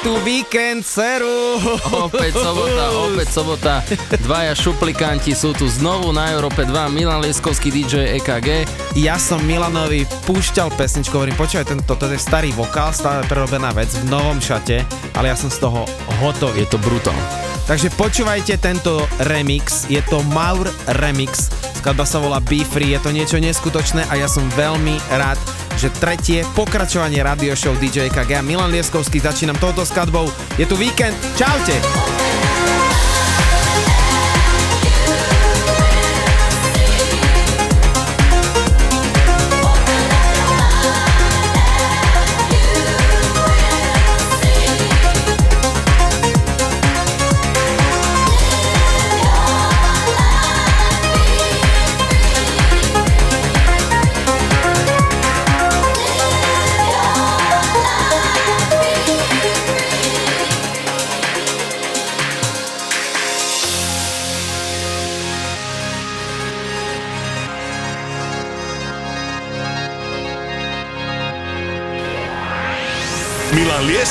Tu víkend, Ceru. Opäť sobota, opäť sobota. Dvaja šuplikanti sú tu znovu na Európe 2. Milan Lieskovský DJ EKG. Ja som Milanovi púšťal pesničku, hovorím, počúvaj, tento, toto je starý vokál, stále prerobená vec v novom šate, ale ja som z toho hotový. Je to brutál. Takže počúvajte tento remix, je to Maur Remix, skladba sa volá Be Free, je to niečo neskutočné a ja som veľmi rád, že tretie pokračovanie radio show DJ KG a Milan Lieskovský začínam touto skladbou. Je tu víkend, čaute!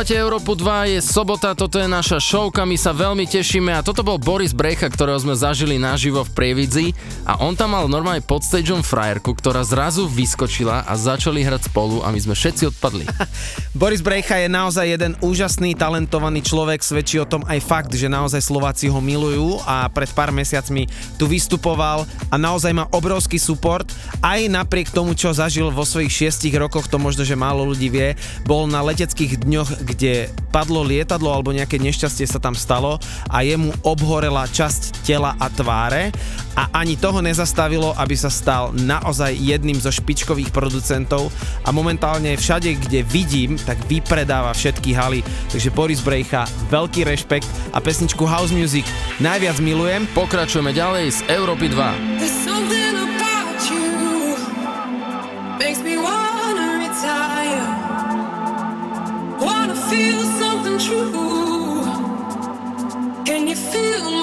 Počúvate Európu 2, je sobota, toto je naša showka, my sa veľmi tešíme a toto bol Boris Brecha, ktorého sme zažili naživo v Prievidzi a on tam mal normálne pod stageom frajerku, ktorá zrazu vyskočila a začali hrať spolu a my sme všetci odpadli. Boris Brejcha je naozaj jeden úžasný, talentovaný človek, svedčí o tom aj fakt, že naozaj Slováci ho milujú a pred pár mesiacmi tu vystupoval a naozaj má obrovský support. Aj napriek tomu, čo zažil vo svojich šiestich rokoch, to možno, že málo ľudí vie, bol na leteckých dňoch, kde padlo lietadlo alebo nejaké nešťastie sa tam stalo a jemu obhorela časť tela a tváre. A ani toho nezastavilo, aby sa stal naozaj jedným zo špičkových producentov. A momentálne všade, kde vidím, tak vypredáva všetky haly. Takže Boris Brejcha, veľký rešpekt a pesničku House Music najviac milujem. Pokračujeme ďalej z Európy 2. There's something about you makes me wanna retire. Wanna feel something true. Can you feel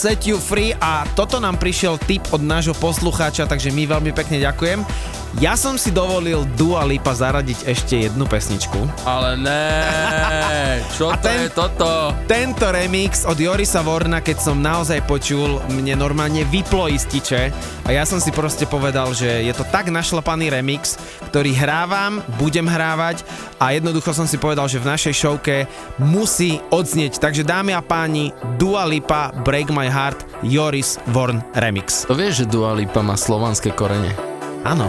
Set You Free a toto nám prišiel tip od nášho poslucháča, takže my veľmi pekne ďakujem. Ja som si dovolil Dua Lipa zaradiť ešte jednu pesničku. Ale ne, čo to ten- je toto? Tento remix od Jorisa Vorna, keď som naozaj počul, mne normálne vyplo ističe a ja som si proste povedal, že je to tak našlapaný remix, ktorý hrávam, budem hrávať a jednoducho som si povedal, že v našej showke musí odznieť. Takže dámy a páni, Dua Lipa, Break My Heart, Joris Vorn remix. To vieš, že Dua Lipa má slovanské korene? Áno.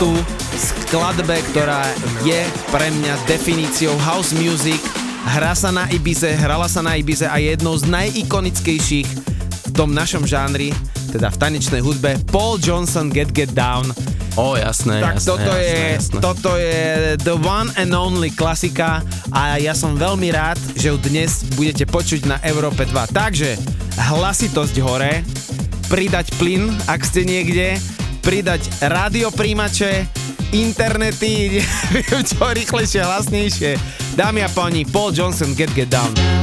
poctu skladbe, ktorá je pre mňa definíciou house music. Hrá sa na Ibize, hrala sa na Ibize a je jednou z najikonickejších v tom našom žánri, teda v tanečnej hudbe. Paul Johnson Get Get Down. O, jasné, Tak jasné, toto, jasné, je, jasné. toto je the one and only klasika a ja som veľmi rád, že ju dnes budete počuť na Európe 2. Takže hlasitosť hore, pridať plyn, ak ste niekde, pridať radiopríjimače, internety, neviem čo, rýchlejšie, hlasnejšie. Dámy a páni, Paul Johnson, Get Get Down.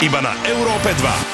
Iba na Európe 2.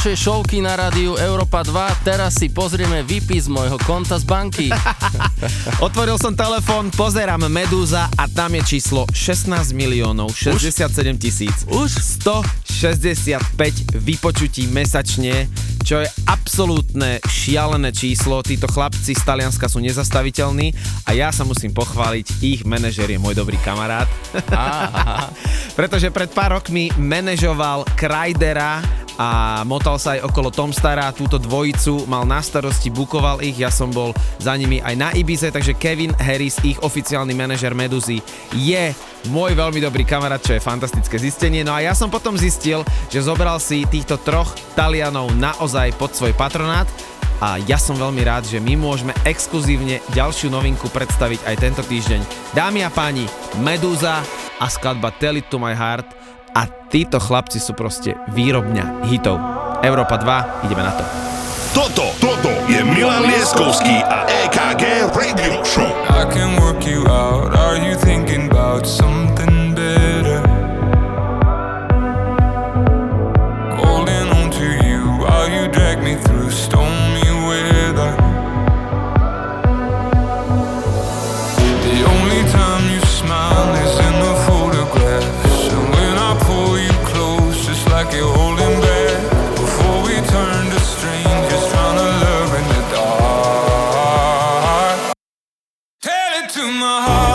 našej šovky na rádiu Európa 2, teraz si pozrieme výpis môjho konta z banky. Otvoril som telefón, pozerám Medúza a tam je číslo 16 miliónov 67 tisíc. Už? 165 vypočutí mesačne, čo je absolútne šialené číslo. Títo chlapci z Talianska sú nezastaviteľní a ja sa musím pochváliť, ich manažer je môj dobrý kamarát. Pretože pred pár rokmi manažoval Krajdera a motal sa aj okolo Tomstara, túto dvojicu mal na starosti, bukoval ich, ja som bol za nimi aj na Ibize, takže Kevin Harris, ich oficiálny manažer Meduzy, je môj veľmi dobrý kamarát, čo je fantastické zistenie. No a ja som potom zistil, že zobral si týchto troch Talianov naozaj pod svoj patronát a ja som veľmi rád, že my môžeme exkluzívne ďalšiu novinku predstaviť aj tento týždeň. Dámy a páni, Medúza a skladba Tell It To My Heart a títo chlapci sú proste výrobňa hitov. Európa 2, ideme na to. Toto, toto je Milan Lieskovský a EKG Radio Show. I can work you out. Are you thinking about something my heart.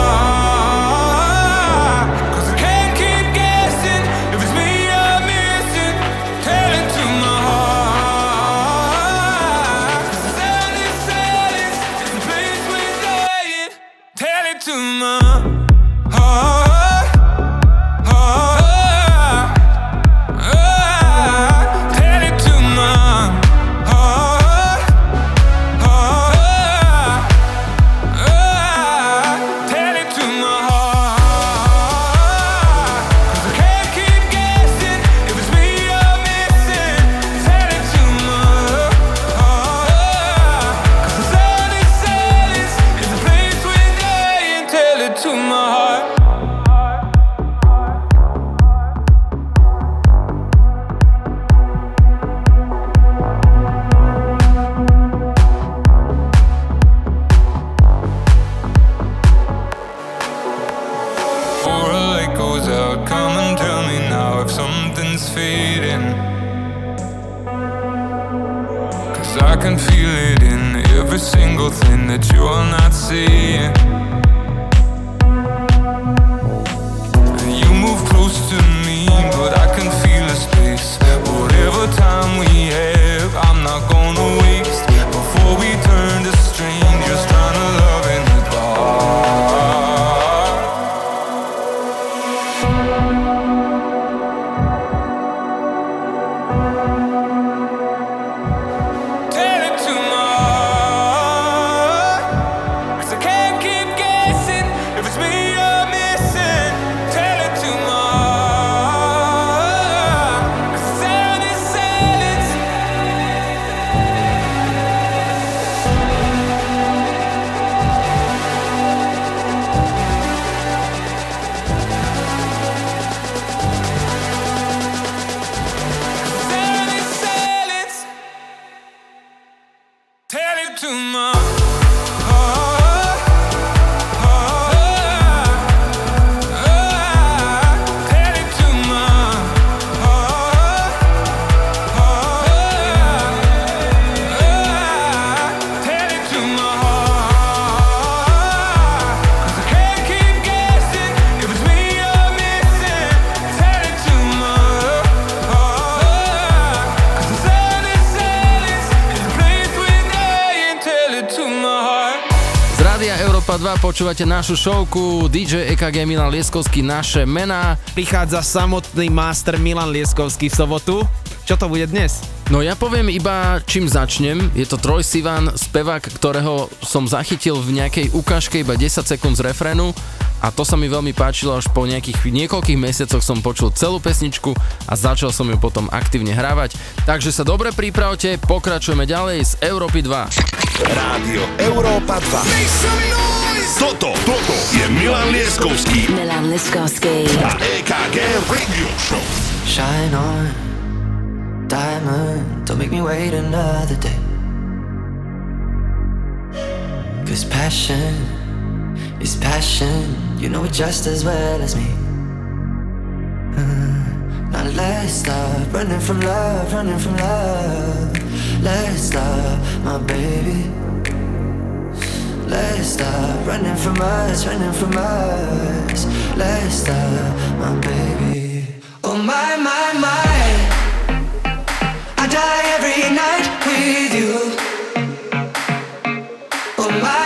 22, počúvate našu showku DJ EKG Milan Lieskovský, naše mená. Prichádza samotný master Milan Lieskovský v sobotu. Čo to bude dnes? No ja poviem iba, čím začnem. Je to Troj Sivan, spevák, ktorého som zachytil v nejakej ukážke iba 10 sekúnd z refrénu a to sa mi veľmi páčilo, až po nejakých niekoľkých mesiacoch som počul celú pesničku a začal som ju potom aktívne hrávať. Takže sa dobre pripravte, pokračujeme ďalej z Európy 2. Rádio Európa 2. Toto, toto je Milan Lieskovský Milan Liskovsky. a EKG Radio Show. Shine on, diamond. Don't make me wait another day. Cause passion is passion. You know it just as well as me. Uh, now let's stop running from love, running from love. Let's stop, my baby. Let's stop running from us, running from us. Let's stop, my baby. Oh my, my, my. I die every night with you. Oh my.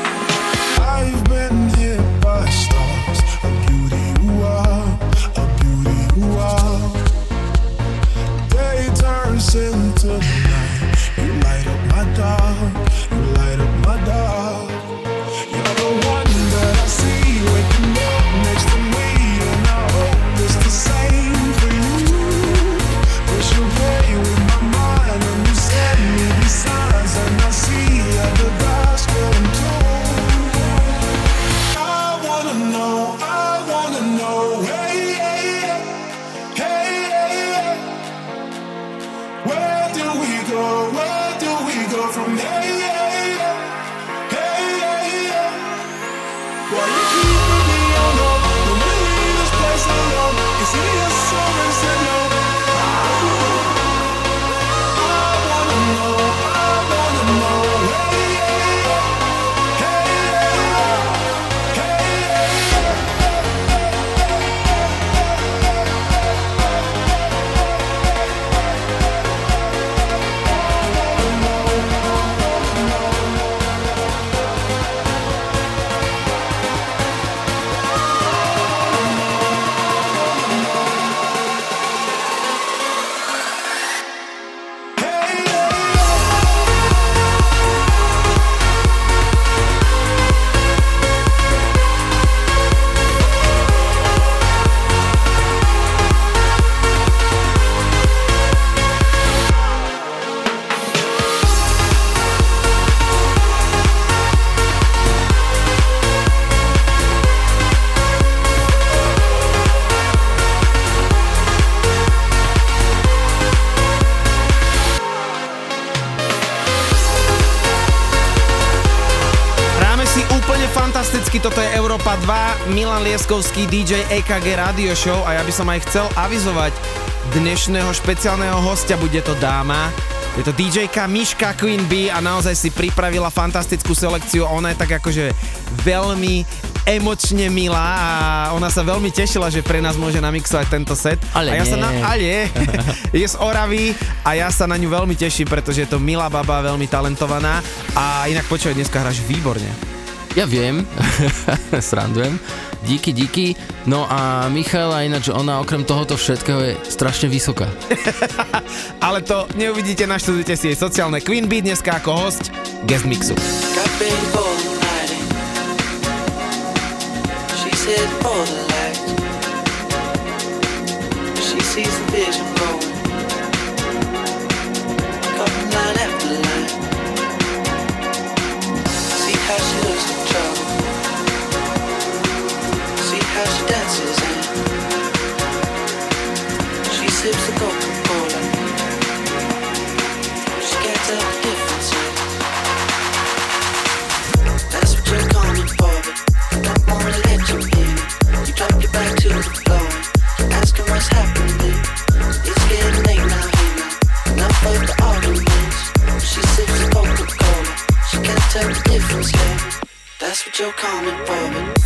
Milan Lieskovský, DJ EKG Radio Show a ja by som aj chcel avizovať dnešného špeciálneho hostia, bude to dáma. Je to DJka Miška Queen Bee a naozaj si pripravila fantastickú selekciu. Ona je tak akože veľmi emočne milá a ona sa veľmi tešila, že pre nás môže namixovať tento set. Ale a ja sa nie. na, ale je z Oravy a ja sa na ňu veľmi teším, pretože je to milá baba, veľmi talentovaná a inak počúvaj, dneska hráš výborne. Ja viem, srandujem. Díky, díky. No a Michaela ináč, ona okrem tohoto všetkého je strašne vysoká. Ale to neuvidíte, naštudujte si jej sociálne Queen Bee dneska ako host guest mixu. Sees the vision growing. Coming line after line. The Coca-Cola. She the difference yet. That's what you're for, but don't wanna let you in. You drop your back to the floor, asking what's happening. It's getting late now. Enough arguments. She sips the Coca-Cola, she can't tell the difference. That's what you're coming for, but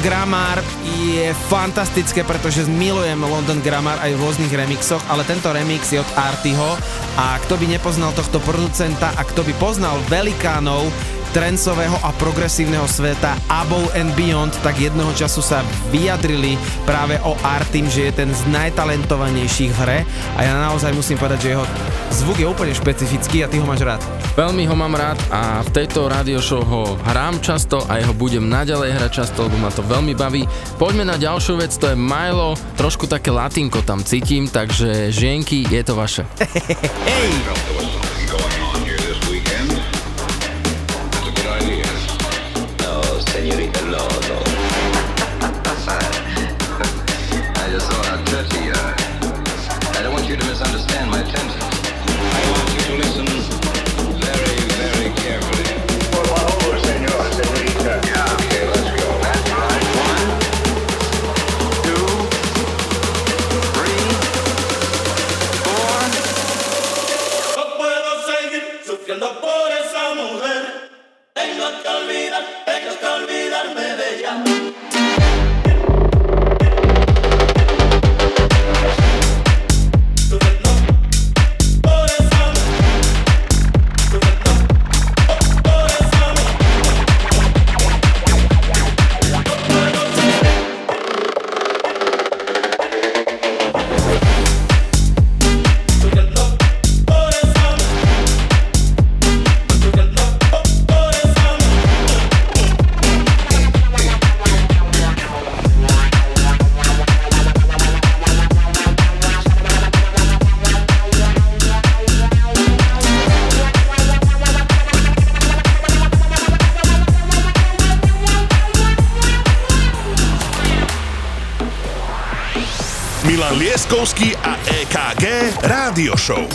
Grammar, je fantastické, pretože milujem London Grammar aj v rôznych remixoch, ale tento remix je od Artyho a kto by nepoznal tohto producenta a kto by poznal velikánov trencového a progresívneho sveta Above and Beyond, tak jednoho času sa vyjadrili práve o Artym, že je ten z najtalentovanejších v hre a ja naozaj musím povedať, že jeho zvuk je úplne špecifický a ty ho máš rád. Veľmi ho mám rád a v tejto radio show ho hrám často a jeho budem naďalej hrať často, lebo ma to veľmi baví. Poďme na ďalšiu vec, to je Milo, trošku také latinko tam cítim, takže žienky, je to vaše. Hej! Radio Show.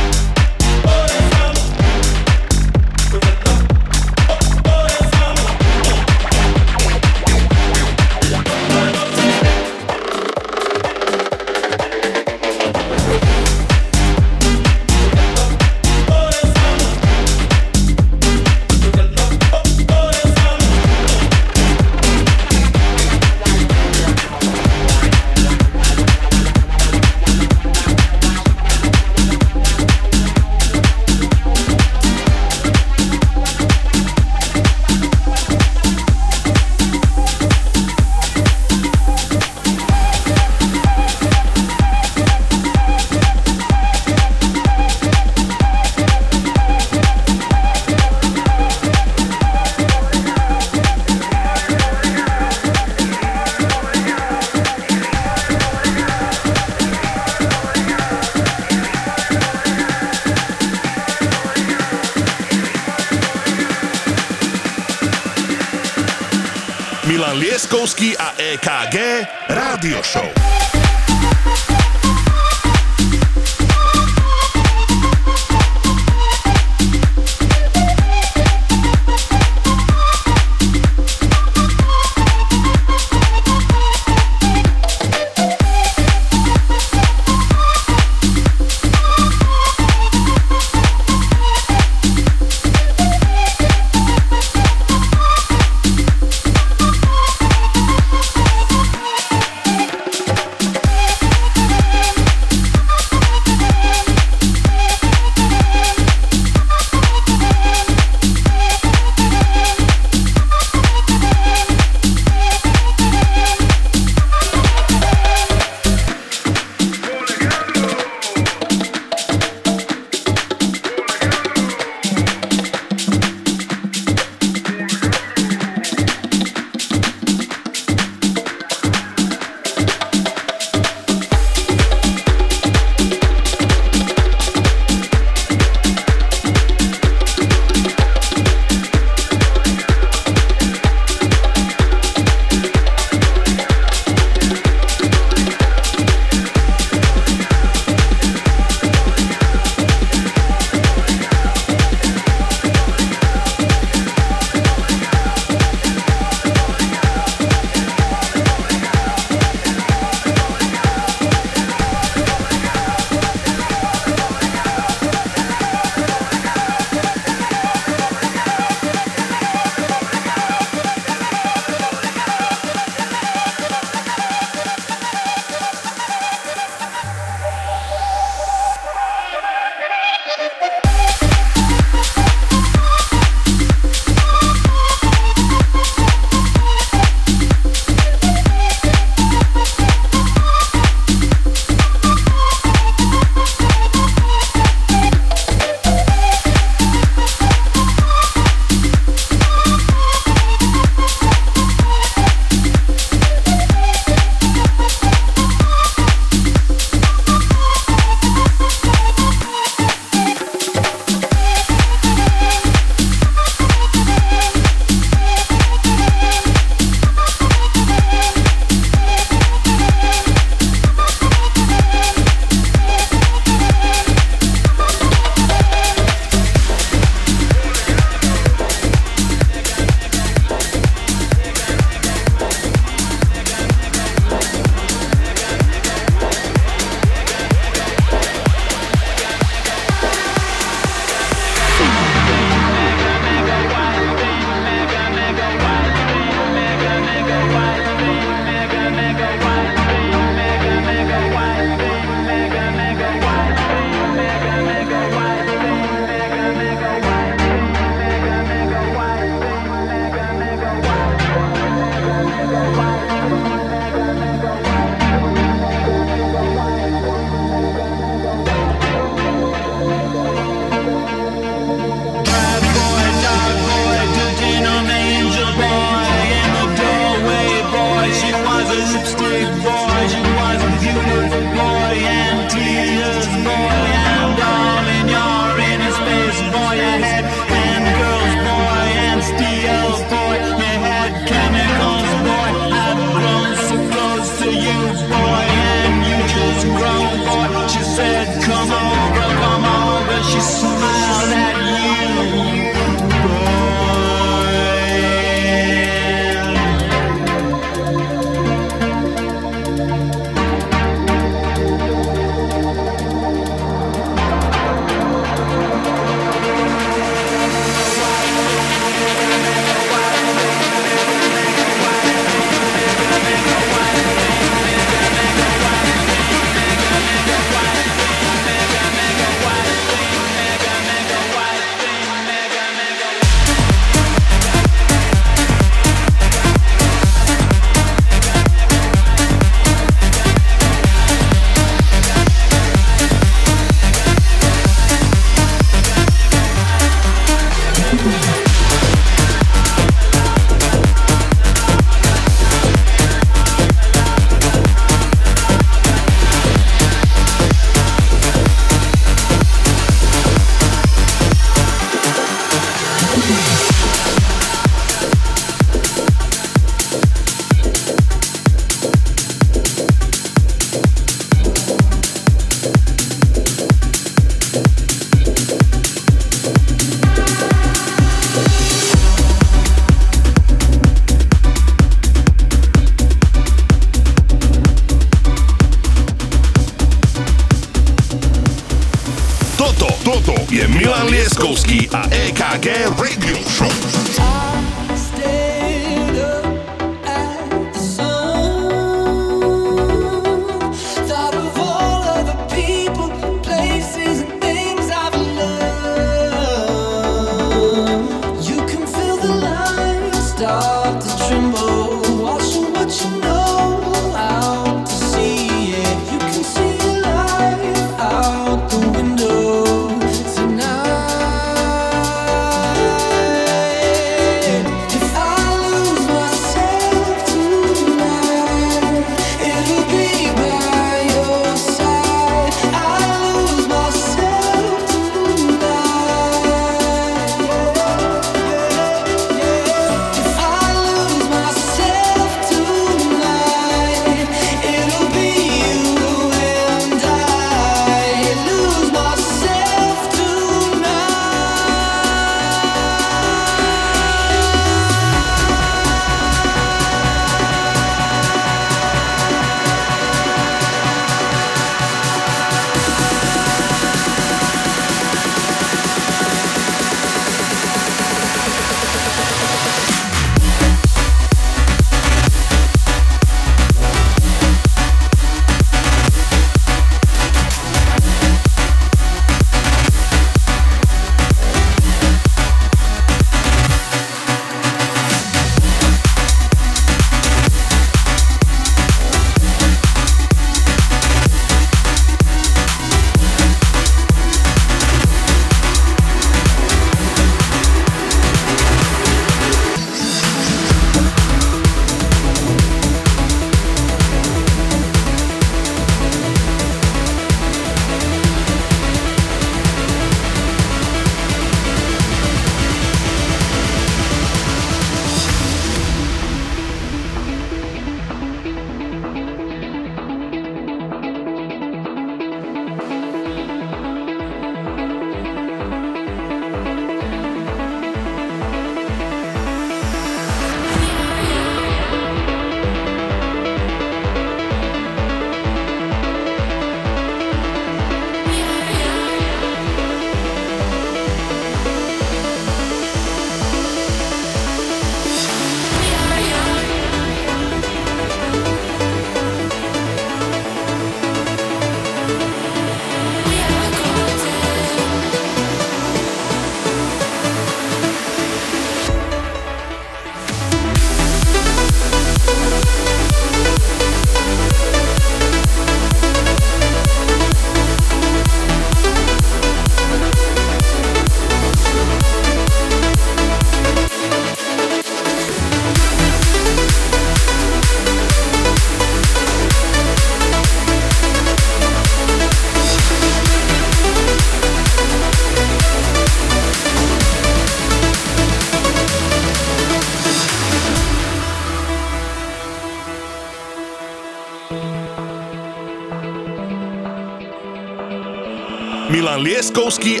Milan Lieskovský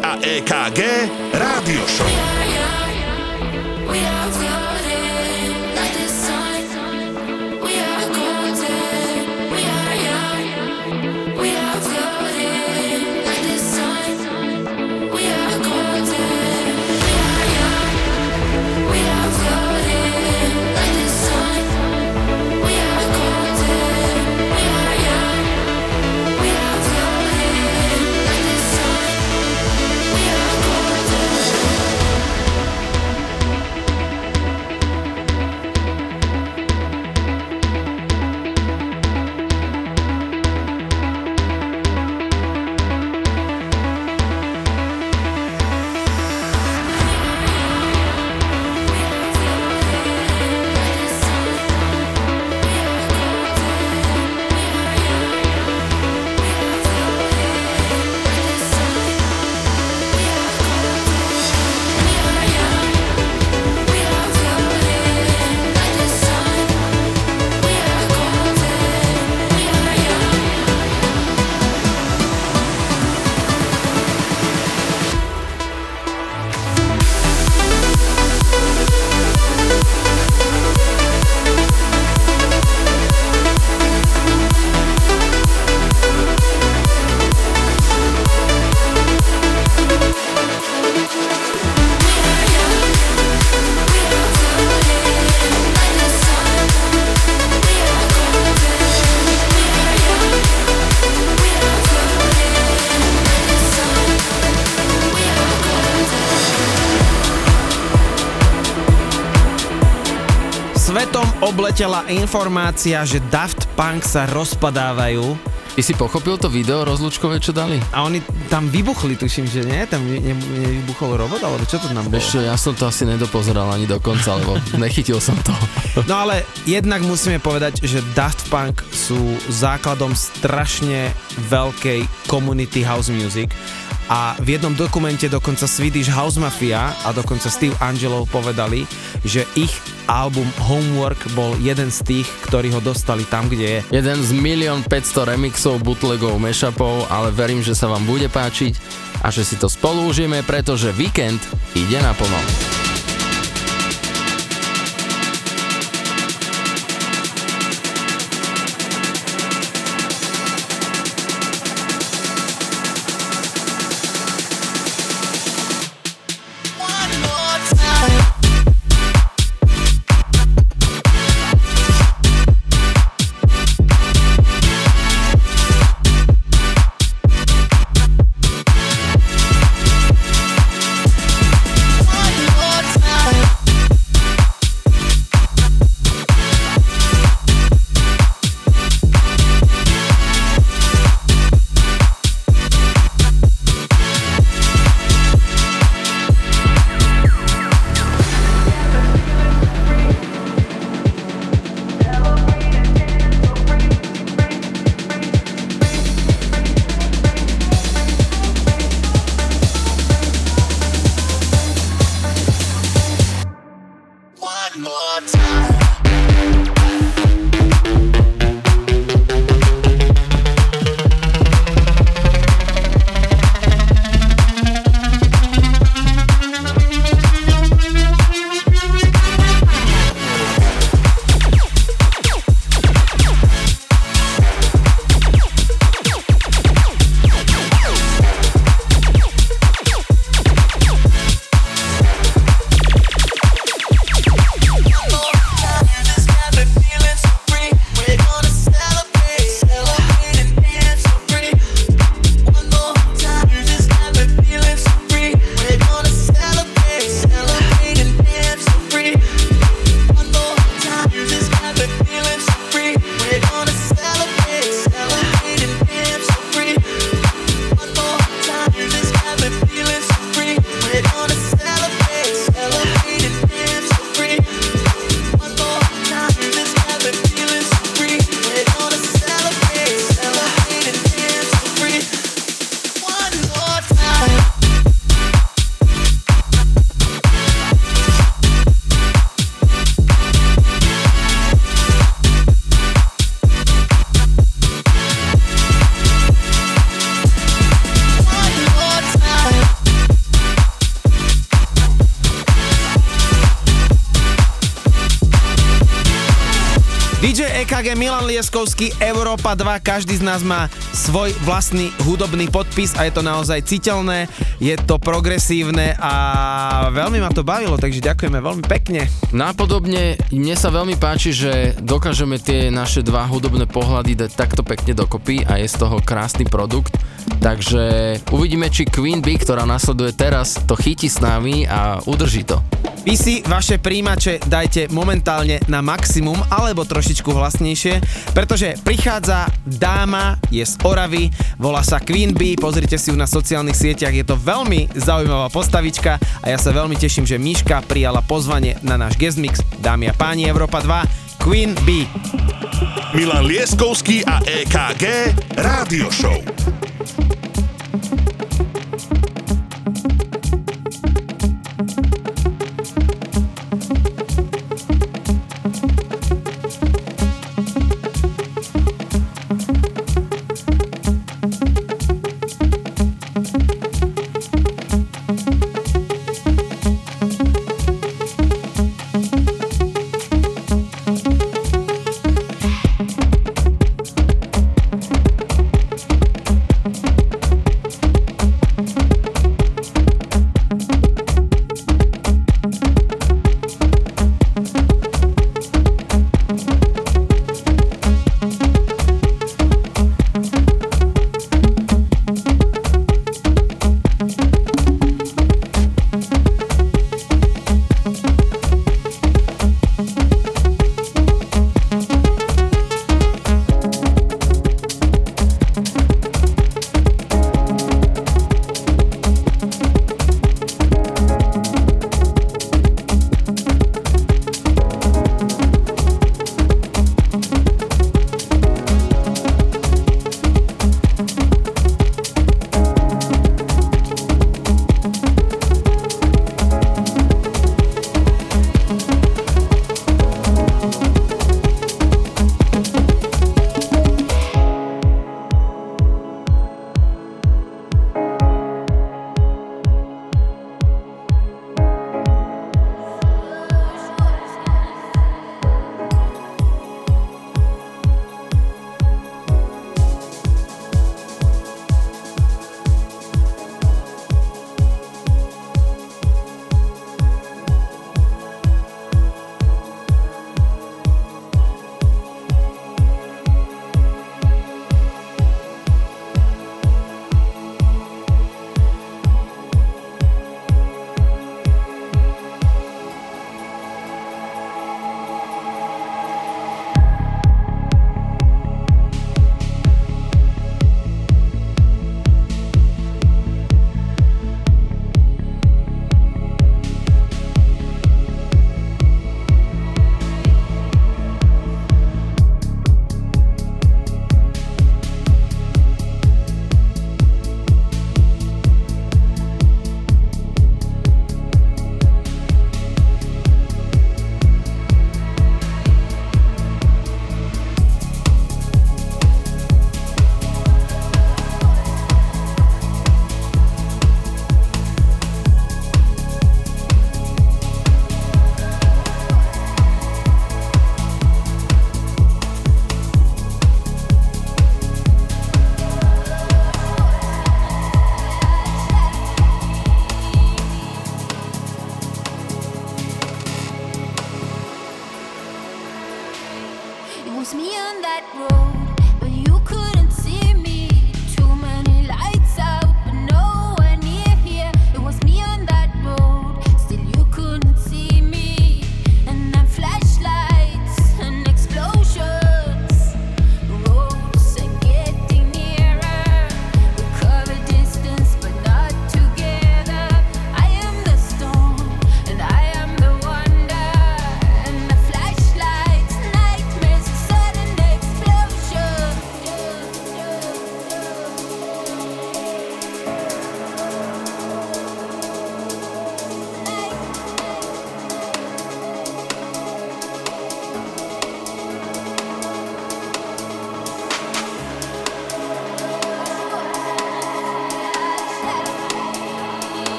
obletela informácia, že Daft Punk sa rozpadávajú Ty si pochopil to video rozlúčkové, čo dali? a oni tam vybuchli, tuším, že nie? Tam ne, ne, nevybuchol robot, alebo čo to tam bolo? Čo, ja som to asi nedopozeral ani do konca, lebo nechytil som to. No ale jednak musíme povedať, že Daft Punk sú základom strašne veľkej community house music a v jednom dokumente dokonca Swedish House Mafia a dokonca Steve Angelo povedali, že ich album Homework bol jeden z tých, ktorí ho dostali tam, kde je. Jeden z milión 500 remixov, bootlegov, mashupov, ale verím, že sa vám bude páčiť a že si to spolu užijeme, pretože víkend ide naplno. DJ Milan Lieskovský, Európa 2, každý z nás má svoj vlastný hudobný podpis a je to naozaj citeľné, je to progresívne a veľmi ma to bavilo, takže ďakujeme veľmi pekne. Nápodobne mne sa veľmi páči, že dokážeme tie naše dva hudobné pohľady dať takto pekne dokopy a je z toho krásny produkt. Takže uvidíme, či Queen Bee, ktorá nasleduje teraz, to chytí s nami a udrží to. Vy si vaše príjimače dajte momentálne na maximum alebo trošičku hlasnejšie, pretože prichádza dáma, je z Oravy, volá sa Queen Bee, pozrite si ju na sociálnych sieťach, je to veľmi zaujímavá postavička a ja sa veľmi teším, že Miška prijala pozvanie na náš guest mix. Dámy a páni, Európa 2, Queen Bee. Milan Lieskovský a EKG Rádio Show.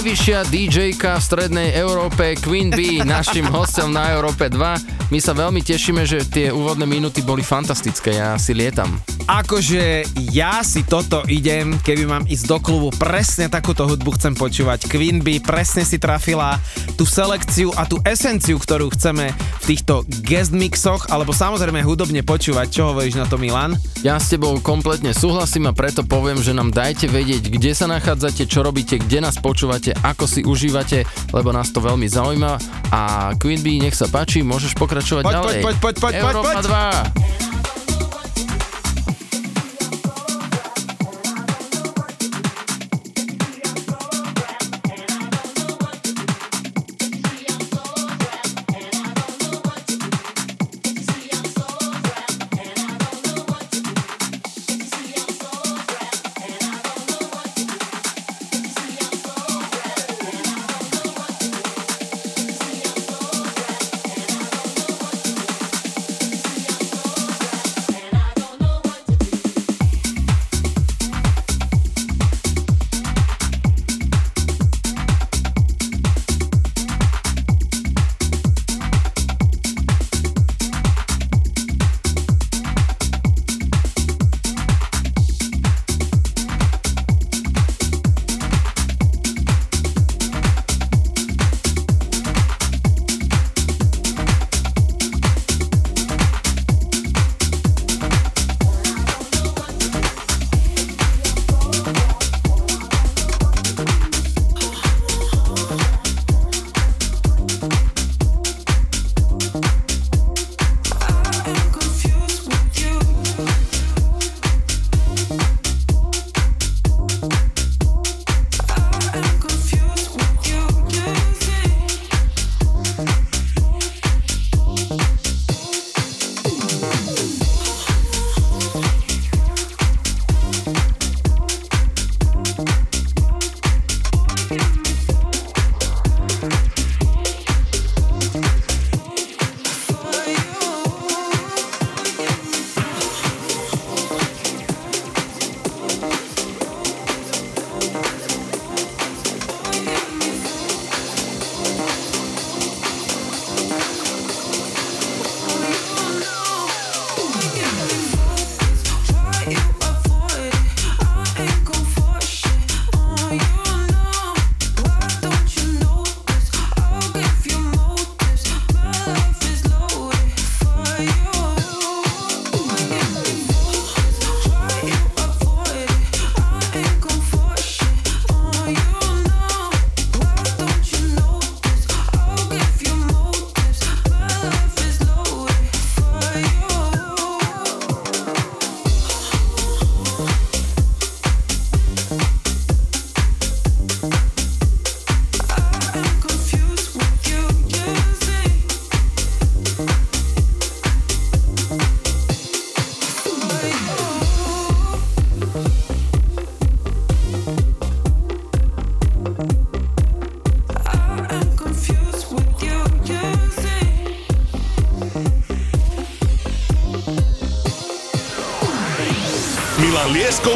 Najvyššia DJ-ka v strednej Európe, Queen Bee, našim hostom na Európe 2. My sa veľmi tešíme, že tie úvodné minúty boli fantastické, ja si lietam. Akože ja si toto idem, keby mám ísť do klubu, presne takúto hudbu chcem počúvať. Queen Bee presne si trafila tú selekciu a tú esenciu, ktorú chceme v týchto guest mixoch, alebo samozrejme hudobne počúvať. Čo hovoríš na to, Milan? Ja s tebou kompletne súhlasím a preto poviem, že nám dajte vedieť, kde sa nachádzate, čo robíte, kde nás počúvate, ako si užívate, lebo nás to veľmi zaujíma. A Queen Bee, nech sa páči, môžeš pokračovať Poď, ďalej. poď, poď, poď, poď, Európa poď. 2.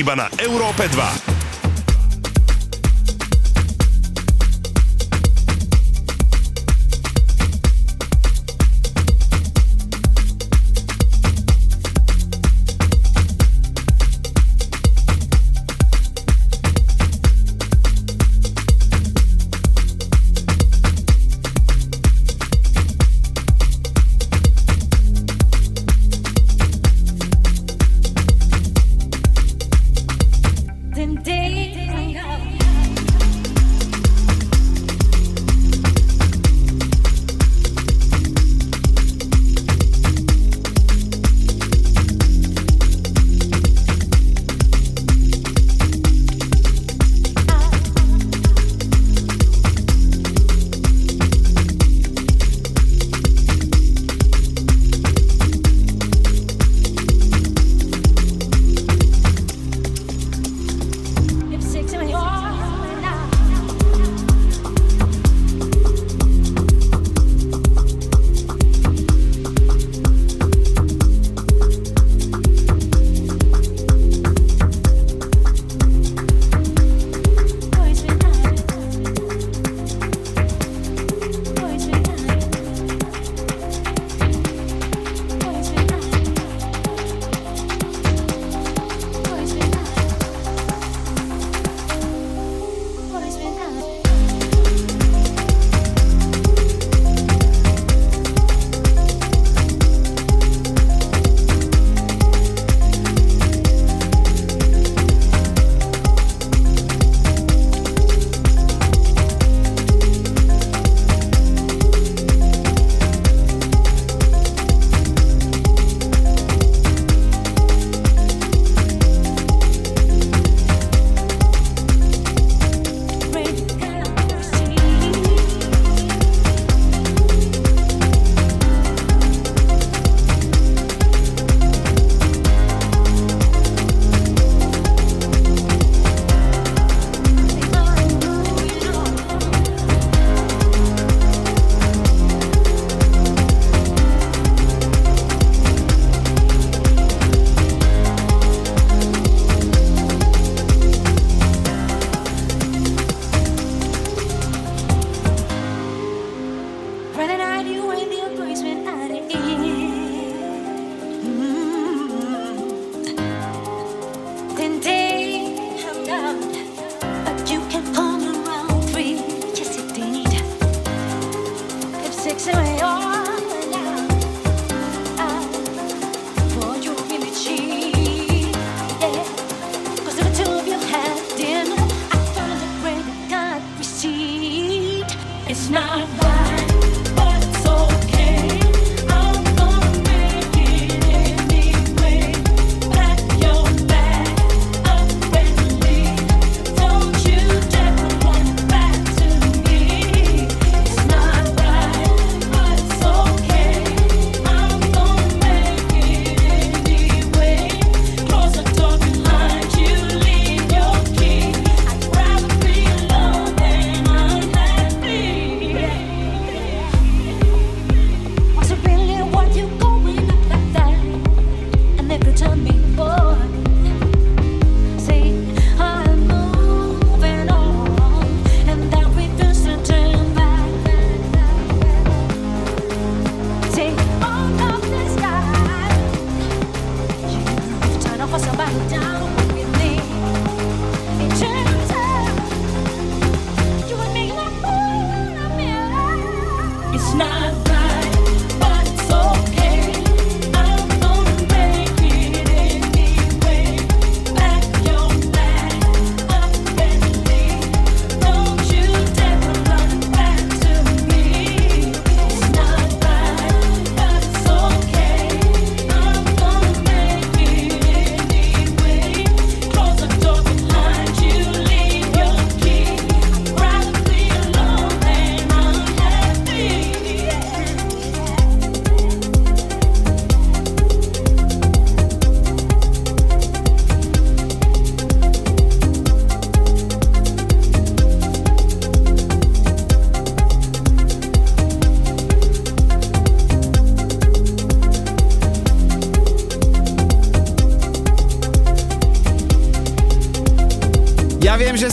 Iba na Európe 2.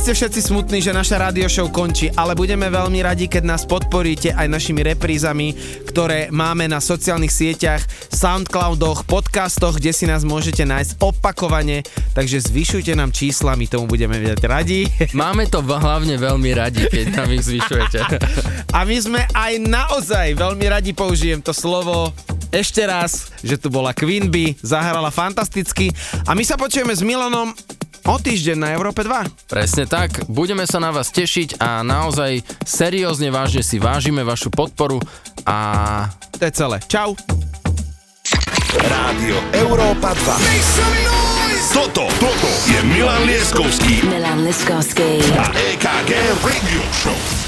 ste všetci smutní, že naša radio show končí, ale budeme veľmi radi, keď nás podporíte aj našimi reprízami, ktoré máme na sociálnych sieťach, Soundcloudoch, podcastoch, kde si nás môžete nájsť opakovane, takže zvyšujte nám čísla, my tomu budeme vedieť radi. Máme to hlavne veľmi radi, keď nám ich zvyšujete. A my sme aj naozaj veľmi radi použijem to slovo ešte raz, že tu bola Queen Bee, zahrala fantasticky a my sa počujeme s Milanom o týždeň na Európe 2. Presne tak, budeme sa na vás tešiť a naozaj seriózne vážne si vážime vašu podporu a... To je celé. Čau. Rádio Európa 2. Toto, toto je Milan Lieskovský Milan Liskovský. a EKG Radio Show.